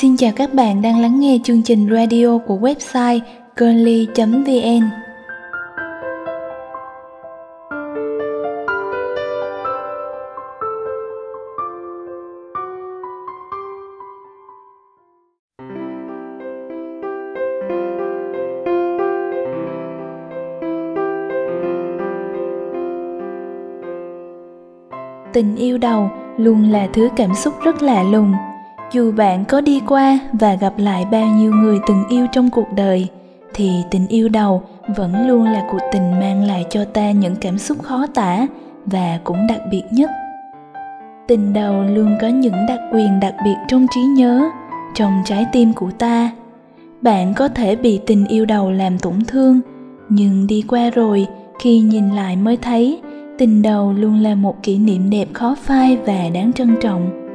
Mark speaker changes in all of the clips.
Speaker 1: Xin chào các bạn đang lắng nghe chương trình radio của website curly.vn. Tình yêu đầu luôn là thứ cảm xúc rất lạ lùng dù bạn có đi qua và gặp lại bao nhiêu người từng yêu trong cuộc đời, thì tình yêu đầu vẫn luôn là cuộc tình mang lại cho ta những cảm xúc khó tả và cũng đặc biệt nhất. Tình đầu luôn có những đặc quyền đặc biệt trong trí nhớ, trong trái tim của ta. Bạn có thể bị tình yêu đầu làm tổn thương, nhưng đi qua rồi, khi nhìn lại mới thấy, tình đầu luôn là một kỷ niệm đẹp khó phai và đáng trân trọng.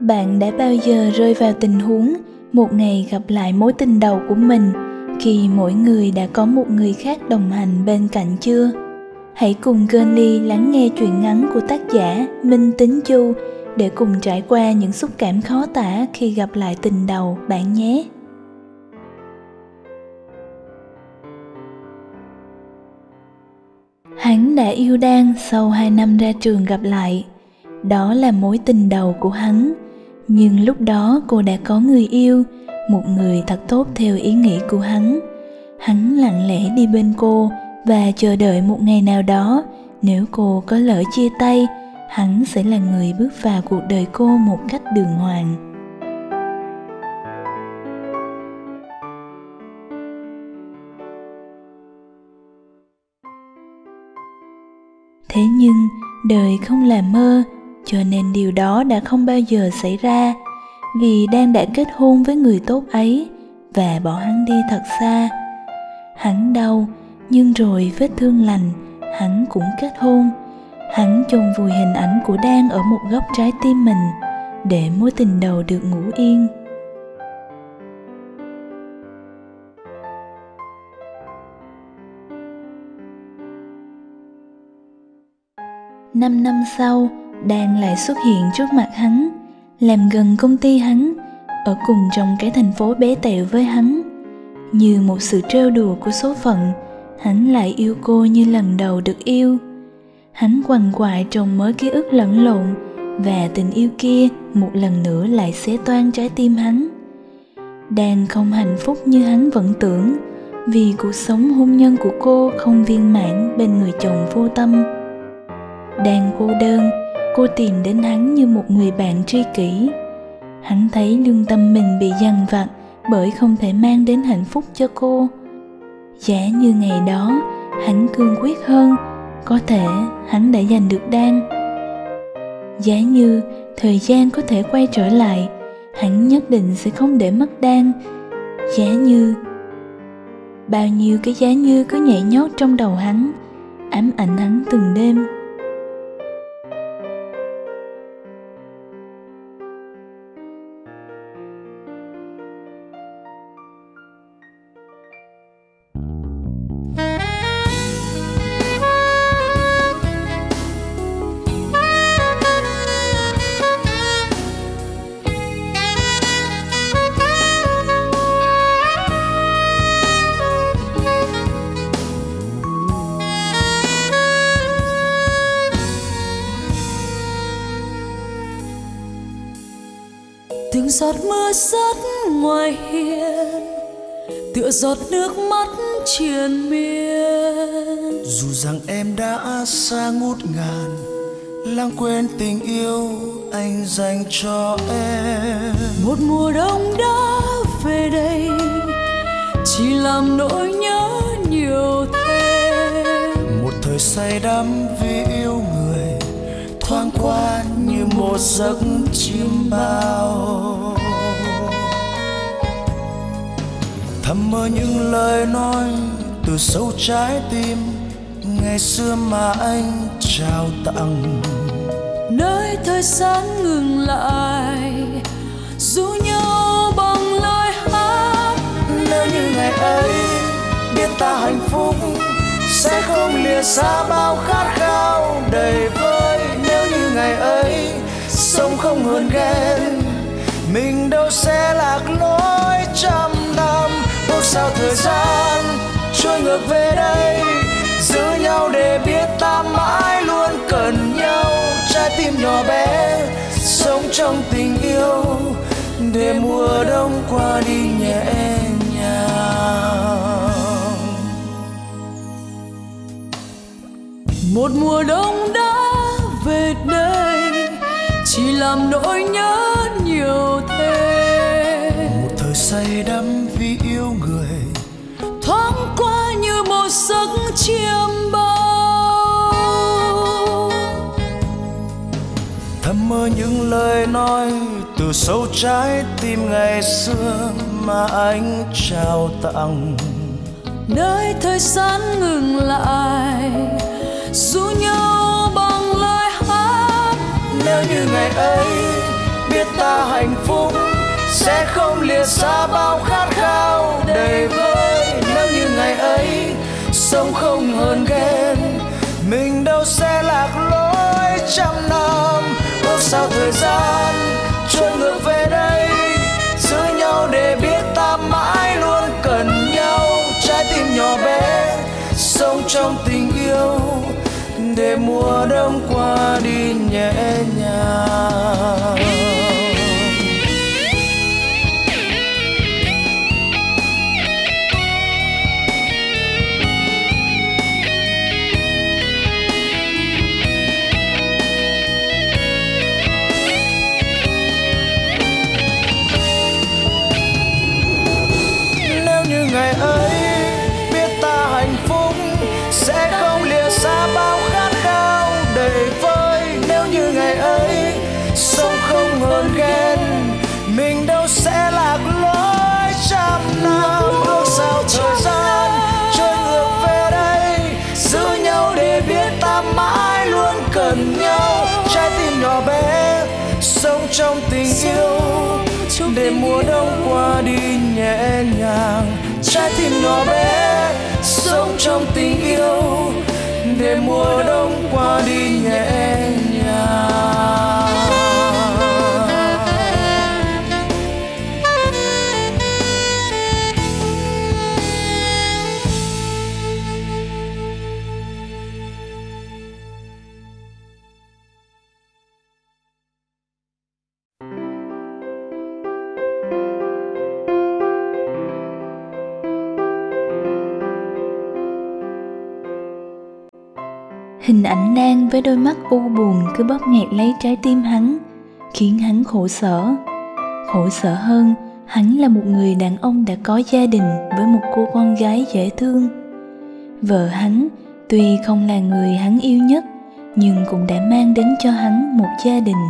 Speaker 1: Bạn đã bao giờ rơi vào tình huống một ngày gặp lại mối tình đầu của mình khi mỗi người đã có một người khác đồng hành bên cạnh chưa hãy cùng Gurney lắng nghe chuyện ngắn của tác giả Minh Tính Chu để cùng trải qua những xúc cảm khó tả khi gặp lại tình đầu bạn nhé. Hắn đã yêu Đan sau 2 năm ra trường gặp lại. Đó là mối tình đầu của hắn nhưng lúc đó cô đã có người yêu, một người thật tốt theo ý nghĩ của hắn. Hắn lặng lẽ đi bên cô và chờ đợi một ngày nào đó. Nếu cô có lỡ chia tay, hắn sẽ là người bước vào cuộc đời cô một cách đường hoàng. Thế nhưng, đời không là mơ cho nên điều đó đã không bao giờ xảy ra, vì đang đã kết hôn với người tốt ấy và bỏ hắn đi thật xa. Hắn đau, nhưng rồi vết thương lành, hắn cũng kết hôn. Hắn chôn vùi hình ảnh của đan ở một góc trái tim mình để mối tình đầu được ngủ yên. Năm năm sau đang lại xuất hiện trước mặt hắn, làm gần công ty hắn, ở cùng trong cái thành phố bé tẹo với hắn. Như một sự trêu đùa của số phận, hắn lại yêu cô như lần đầu được yêu. Hắn quằn quại trong mớ ký ức lẫn lộn, và tình yêu kia một lần nữa lại xé toan trái tim hắn. Đang không hạnh phúc như hắn vẫn tưởng, vì cuộc sống hôn nhân của cô không viên mãn bên người chồng vô tâm. Đang cô đơn cô tìm đến hắn như một người bạn tri kỷ. Hắn thấy lương tâm mình bị dằn vặt bởi không thể mang đến hạnh phúc cho cô. Giả như ngày đó, hắn cương quyết hơn, có thể hắn đã giành được đan. Giả như thời gian có thể quay trở lại, hắn nhất định sẽ không để mất đan. Giả như, bao nhiêu cái giá như cứ nhảy nhót trong đầu hắn, ám ảnh hắn từng đêm.
Speaker 2: Tựa giọt nước mắt triền miên.
Speaker 3: Dù rằng em đã xa ngút ngàn lãng quên tình yêu anh dành cho em.
Speaker 2: Một mùa đông đã về đây chỉ làm nỗi nhớ nhiều thêm.
Speaker 3: Một thời say đắm vì yêu người thoáng qua như một giấc chim bao thầm mơ những lời nói từ sâu trái tim ngày xưa mà anh trao tặng.
Speaker 2: Nơi thời gian ngừng lại dù nhau bằng lời hát.
Speaker 3: Nếu như ngày ấy biết ta hạnh phúc sẽ không lìa xa bao khát khao đầy vơi. Nếu như ngày ấy không hơn ghen mình đâu sẽ lạc lối trăm lúc sao thời gian trôi ngược về đây, giữ nhau để biết ta mãi luôn cần nhau. Trái tim nhỏ bé, sống trong tình yêu, để mùa đông qua đi nhẹ nhàng.
Speaker 2: Một mùa đông đã về đây, chỉ làm nỗi nhớ nhiều thêm.
Speaker 3: Một thời say đắm
Speaker 2: giấc chiêm bao.
Speaker 3: Thầm mơ những lời nói từ sâu trái tim ngày xưa mà anh trao tặng.
Speaker 2: Nơi thời gian ngừng lại ru nhau bằng lời hát.
Speaker 3: Nếu như ngày ấy biết ta hạnh phúc sẽ không lìa xa bao khát khao đầy vơi nếu như ngày ấy sống không hơn ghen. Mình đâu sẽ lạc lối trăm năm. Bước sao thời gian trôi ngược về đây. Giữ nhau để biết ta mãi luôn cần nhau. Trái tim nhỏ bé, sống trong tình yêu. Để mùa đông qua đi nhẹ nhàng. Nhẹ trái tim nhỏ bé sống trong tình yêu.
Speaker 1: U buồn cứ bóp nghẹt lấy trái tim hắn, khiến hắn khổ sở. Khổ sở hơn, hắn là một người đàn ông đã có gia đình với một cô con gái dễ thương. Vợ hắn tuy không là người hắn yêu nhất, nhưng cũng đã mang đến cho hắn một gia đình.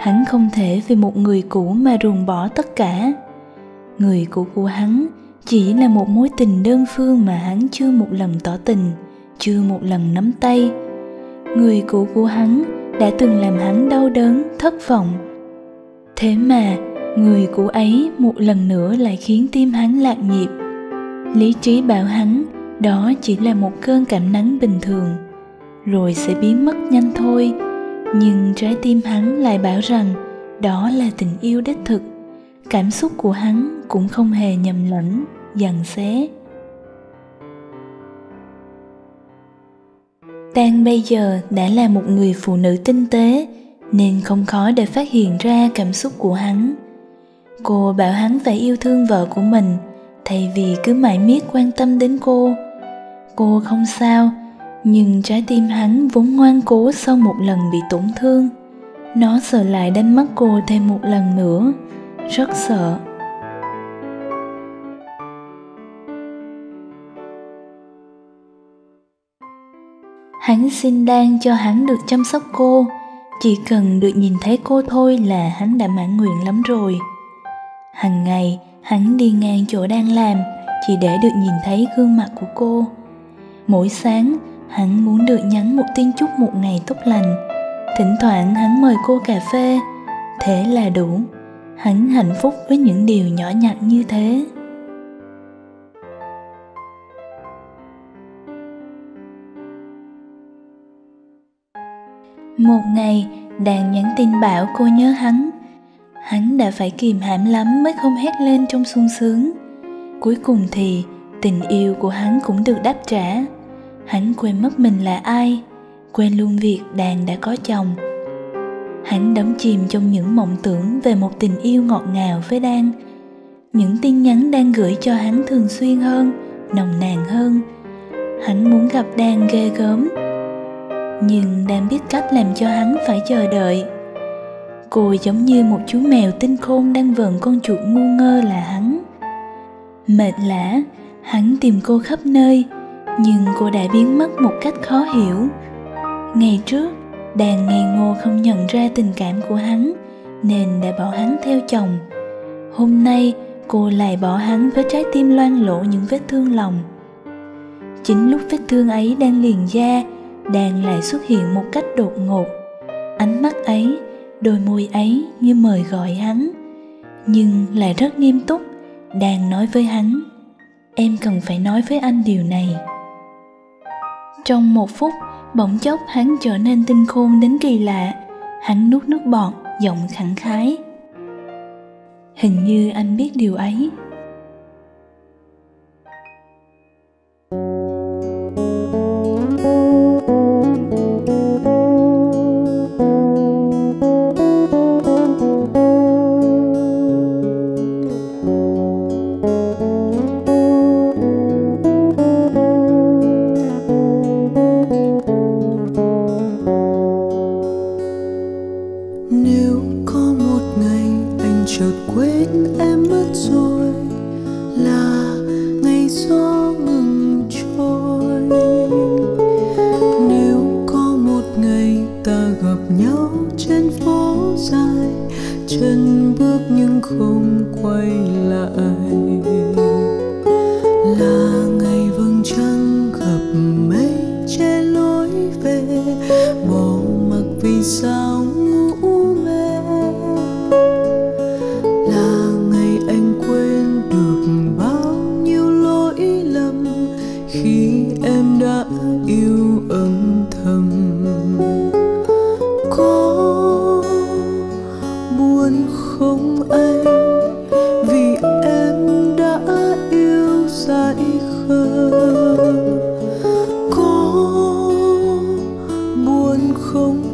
Speaker 1: Hắn không thể vì một người cũ mà ruồng bỏ tất cả. Người cũ của hắn chỉ là một mối tình đơn phương mà hắn chưa một lần tỏ tình chưa một lần nắm tay người cũ của hắn đã từng làm hắn đau đớn, thất vọng. Thế mà, người cũ ấy một lần nữa lại khiến tim hắn lạc nhịp. Lý trí bảo hắn, đó chỉ là một cơn cảm nắng bình thường, rồi sẽ biến mất nhanh thôi. Nhưng trái tim hắn lại bảo rằng đó là tình yêu đích thực. Cảm xúc của hắn cũng không hề nhầm lẫn, dằn xé. Tan bây giờ đã là một người phụ nữ tinh tế nên không khó để phát hiện ra cảm xúc của hắn. Cô bảo hắn phải yêu thương vợ của mình thay vì cứ mãi miết quan tâm đến cô. Cô không sao, nhưng trái tim hắn vốn ngoan cố sau một lần bị tổn thương. Nó sợ lại đánh mất cô thêm một lần nữa, rất sợ. Hắn xin đang cho hắn được chăm sóc cô, chỉ cần được nhìn thấy cô thôi là hắn đã mãn nguyện lắm rồi. Hằng ngày, hắn đi ngang chỗ đang làm chỉ để được nhìn thấy gương mặt của cô. Mỗi sáng, hắn muốn được nhắn một tin chúc một ngày tốt lành. Thỉnh thoảng hắn mời cô cà phê, thế là đủ. Hắn hạnh phúc với những điều nhỏ nhặt như thế. Một ngày, đàn nhắn tin bảo cô nhớ hắn. Hắn đã phải kìm hãm lắm mới không hét lên trong sung sướng. Cuối cùng thì tình yêu của hắn cũng được đáp trả. Hắn quên mất mình là ai quên luôn việc đàn đã có chồng. Hắn đắm chìm trong những mộng tưởng về một tình yêu ngọt ngào với đan. Những tin nhắn đang gửi cho hắn thường xuyên hơn nồng nàn hơn. Hắn muốn gặp đan ghê gớm nhưng đang biết cách làm cho hắn phải chờ đợi. Cô giống như một chú mèo tinh khôn đang vờn con chuột ngu ngơ là hắn. Mệt lã, hắn tìm cô khắp nơi, nhưng cô đã biến mất một cách khó hiểu. Ngày trước, đàn ngây ngô không nhận ra tình cảm của hắn, nên đã bỏ hắn theo chồng. Hôm nay, cô lại bỏ hắn với trái tim loang lổ những vết thương lòng. Chính lúc vết thương ấy đang liền da đang lại xuất hiện một cách đột ngột. Ánh mắt ấy, đôi môi ấy như mời gọi hắn. Nhưng lại rất nghiêm túc, đang nói với hắn, em cần phải nói với anh điều này. Trong một phút, bỗng chốc hắn trở nên tinh khôn đến kỳ lạ. Hắn nuốt nước bọt, giọng khẳng khái, hình như anh biết điều ấy.
Speaker 4: Gặp nhau trên phố dài chân bước nhưng không quay lại. Không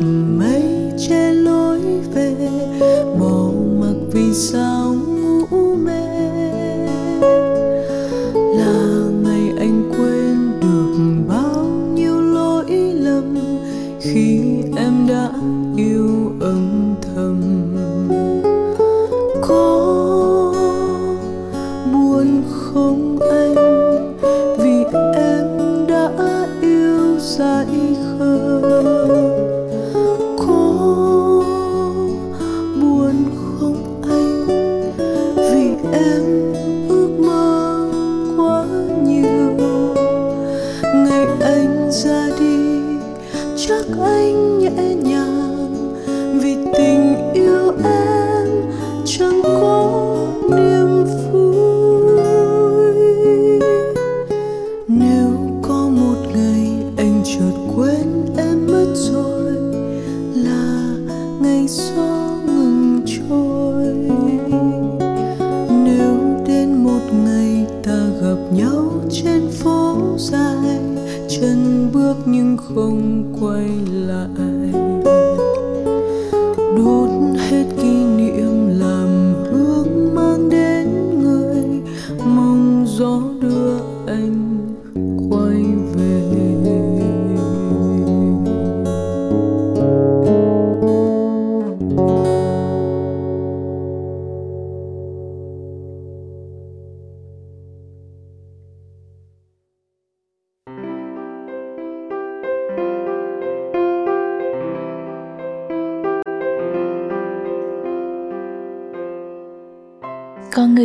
Speaker 4: tình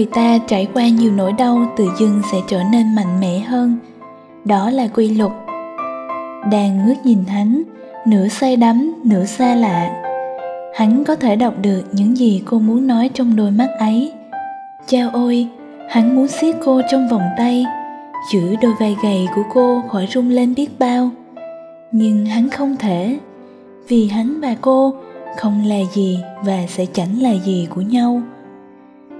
Speaker 4: người
Speaker 1: ta trải qua nhiều nỗi đau tự dưng sẽ trở nên mạnh mẽ hơn. Đó là quy luật. Đang ngước nhìn hắn, nửa say đắm, nửa xa lạ. Hắn có thể đọc được những gì cô muốn nói trong đôi mắt ấy. Chao ôi hắn muốn siết cô trong vòng tay, giữ đôi vai gầy của cô khỏi rung lên biết bao. Nhưng hắn không thể, vì hắn và cô không là gì và sẽ chẳng là gì của nhau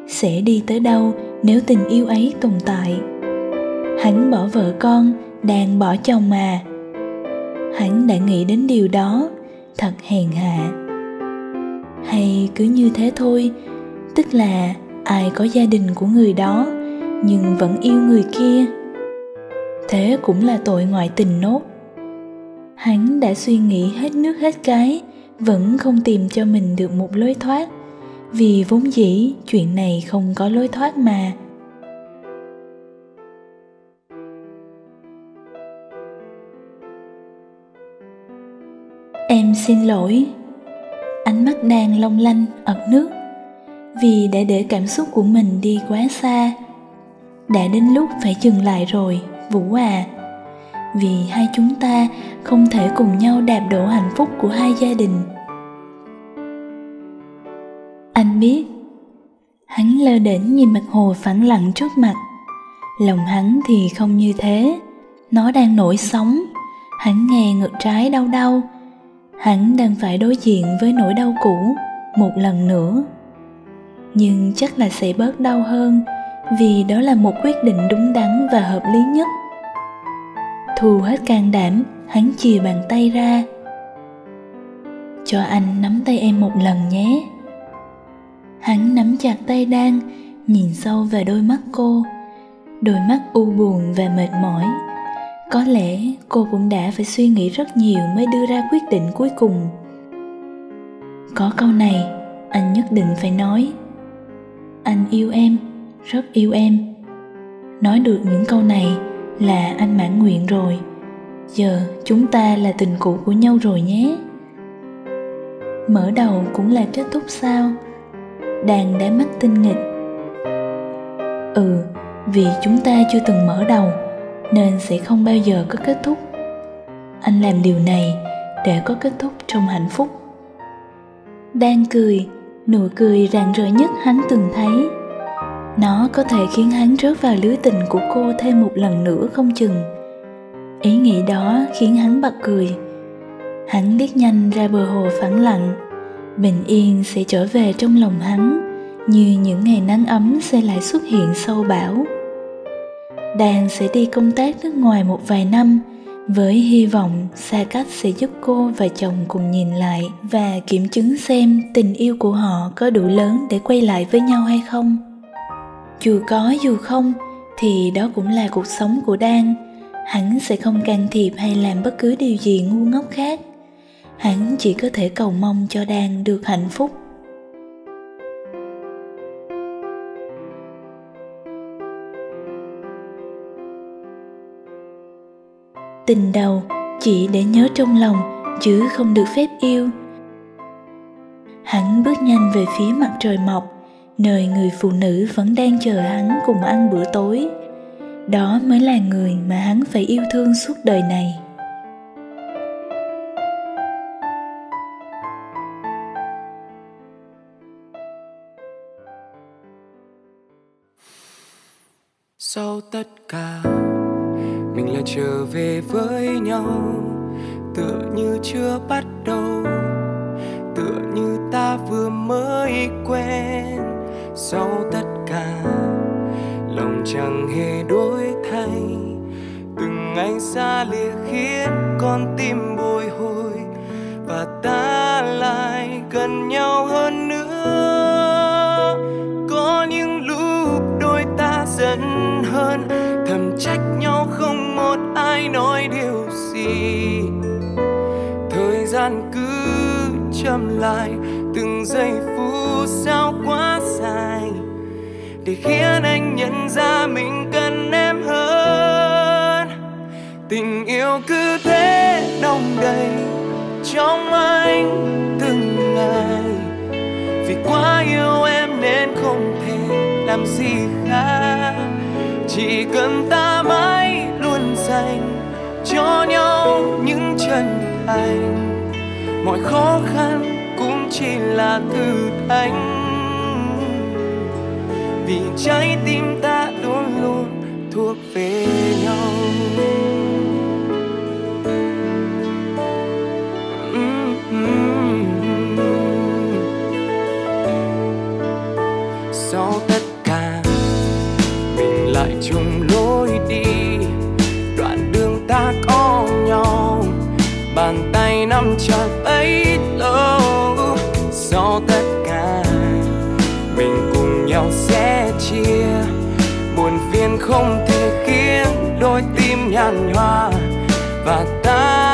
Speaker 1: sẽ đi tới đâu nếu tình yêu ấy tồn tại? Hắn bỏ vợ con đang bỏ chồng mà. Hắn đã nghĩ đến điều đó, thật hèn hạ. Hay cứ như thế thôi, tức là ai có gia đình của người đó, nhưng vẫn yêu người kia. Thế cũng là tội ngoại tình nốt. Hắn đã suy nghĩ hết nước hết cái, vẫn không tìm cho mình được một lối thoát vì vốn dĩ, chuyện này không có lối thoát mà. Em xin lỗi. Ánh mắt đang long lanh, ẩn nước vì đã để cảm xúc của mình đi quá xa. Đã đến lúc phải dừng lại rồi, vũ à. Vì hai chúng ta không thể cùng nhau đạp đổ hạnh phúc của hai gia đình anh biết. Hắn lơ đễnh nhìn mặt hồ phẳng lặng trước mặt. Lòng hắn thì không như thế. Nó đang nổi sóng. Hắn nghe ngực trái đau đau. Hắn đang phải đối diện với nỗi đau cũ một lần nữa. Nhưng chắc là sẽ bớt đau hơn, vì đó là một quyết định đúng đắn và hợp lý nhất. Thu hết can đảm, hắn chìa bàn tay ra. Cho anh nắm tay em một lần nhé hắn nắm chặt tay đan, nhìn sâu vào đôi mắt cô. Đôi mắt u buồn và mệt mỏi. Có lẽ cô cũng đã phải suy nghĩ rất nhiều mới đưa ra quyết định cuối cùng. Có câu này, anh nhất định phải nói. Anh yêu em, rất yêu em. Nói được những câu này là anh mãn nguyện rồi. Giờ chúng ta là tình cũ của nhau rồi nhé. Mở đầu cũng là kết thúc sao? Đang đá mắt tinh nghịch. Ừ vì chúng ta chưa từng mở đầu, nên sẽ không bao giờ có kết thúc. Anh làm điều này để có kết thúc trong hạnh phúc. Đang cười, nụ cười rạng rỡ nhất hắn từng thấy. Nó có thể khiến hắn rớt vào lưới tình của cô thêm một lần nữa không chừng. Ý nghĩ đó khiến hắn bật cười. Hắn liếc nhanh ra bờ hồ phẳng lặng bình yên sẽ trở về trong lòng hắn, như những ngày nắng ấm sẽ lại xuất hiện sau bão. Đàn sẽ đi công tác nước ngoài một vài năm, với hy vọng xa cách sẽ giúp cô và chồng cùng nhìn lại và kiểm chứng xem tình yêu của họ có đủ lớn để quay lại với nhau hay không. Dù có dù không, thì đó cũng là cuộc sống của đan. Hắn sẽ không can thiệp hay làm bất cứ điều gì ngu ngốc khác hắn chỉ có thể cầu mong cho đan được hạnh phúc. Tình đầu chỉ để nhớ trong lòng, chứ không được phép yêu. Hắn bước nhanh về phía mặt trời mọc, nơi người phụ nữ vẫn đang chờ hắn cùng ăn bữa tối. Đó mới là người mà hắn phải yêu thương suốt đời này.
Speaker 5: Tất cả. Mình lại trở về với nhau, tựa như chưa bắt đầu. Tựa như ta vừa mới quen sau tất cả. Lòng chẳng hề đổi thay. Từng ngày xa lìa khiến con tim bồi hồi và ta trách nhau không một ai nói điều gì. Thời gian cứ chậm lại, từng giây phút sao quá dài, để khiến anh nhận ra mình cần em hơn. Tình yêu cứ thế đông đầy, trong anh từng ngày. Vì quá yêu em nên không thể làm gì khác, chỉ cần ta cho nhau những chân thành. Mọi khó khăn cũng chỉ là thử thách. Vì trái tim ta luôn luôn thuộc về nhau. Bàn tay nắm chặt bấy lâu. Sau tất cả, mình cùng nhau sẽ chia. Buồn phiền không thể khiến đôi tim nhàn nhòa. Và ta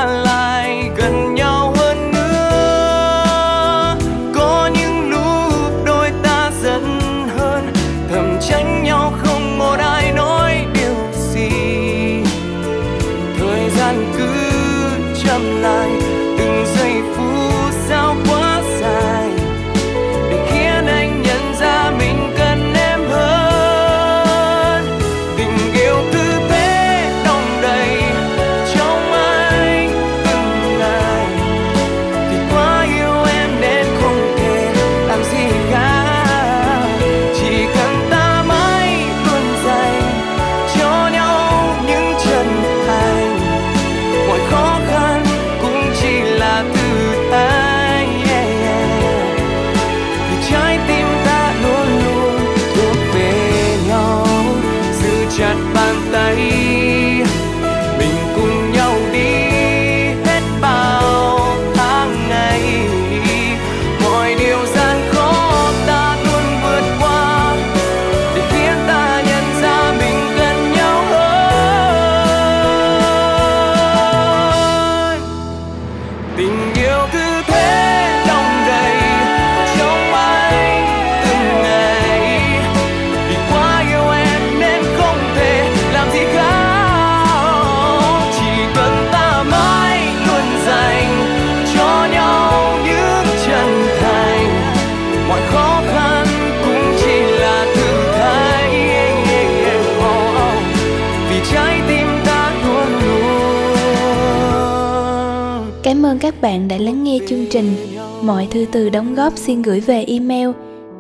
Speaker 1: ơn các bạn đã lắng nghe chương trình. Mọi thư từ đóng góp xin gửi về email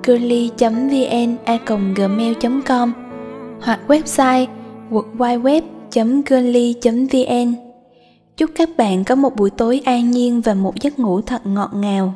Speaker 1: curly.vn@gmail.com hoặc website www.curly.vn. Chúc các bạn có một buổi tối an nhiên và một giấc ngủ thật ngọt ngào.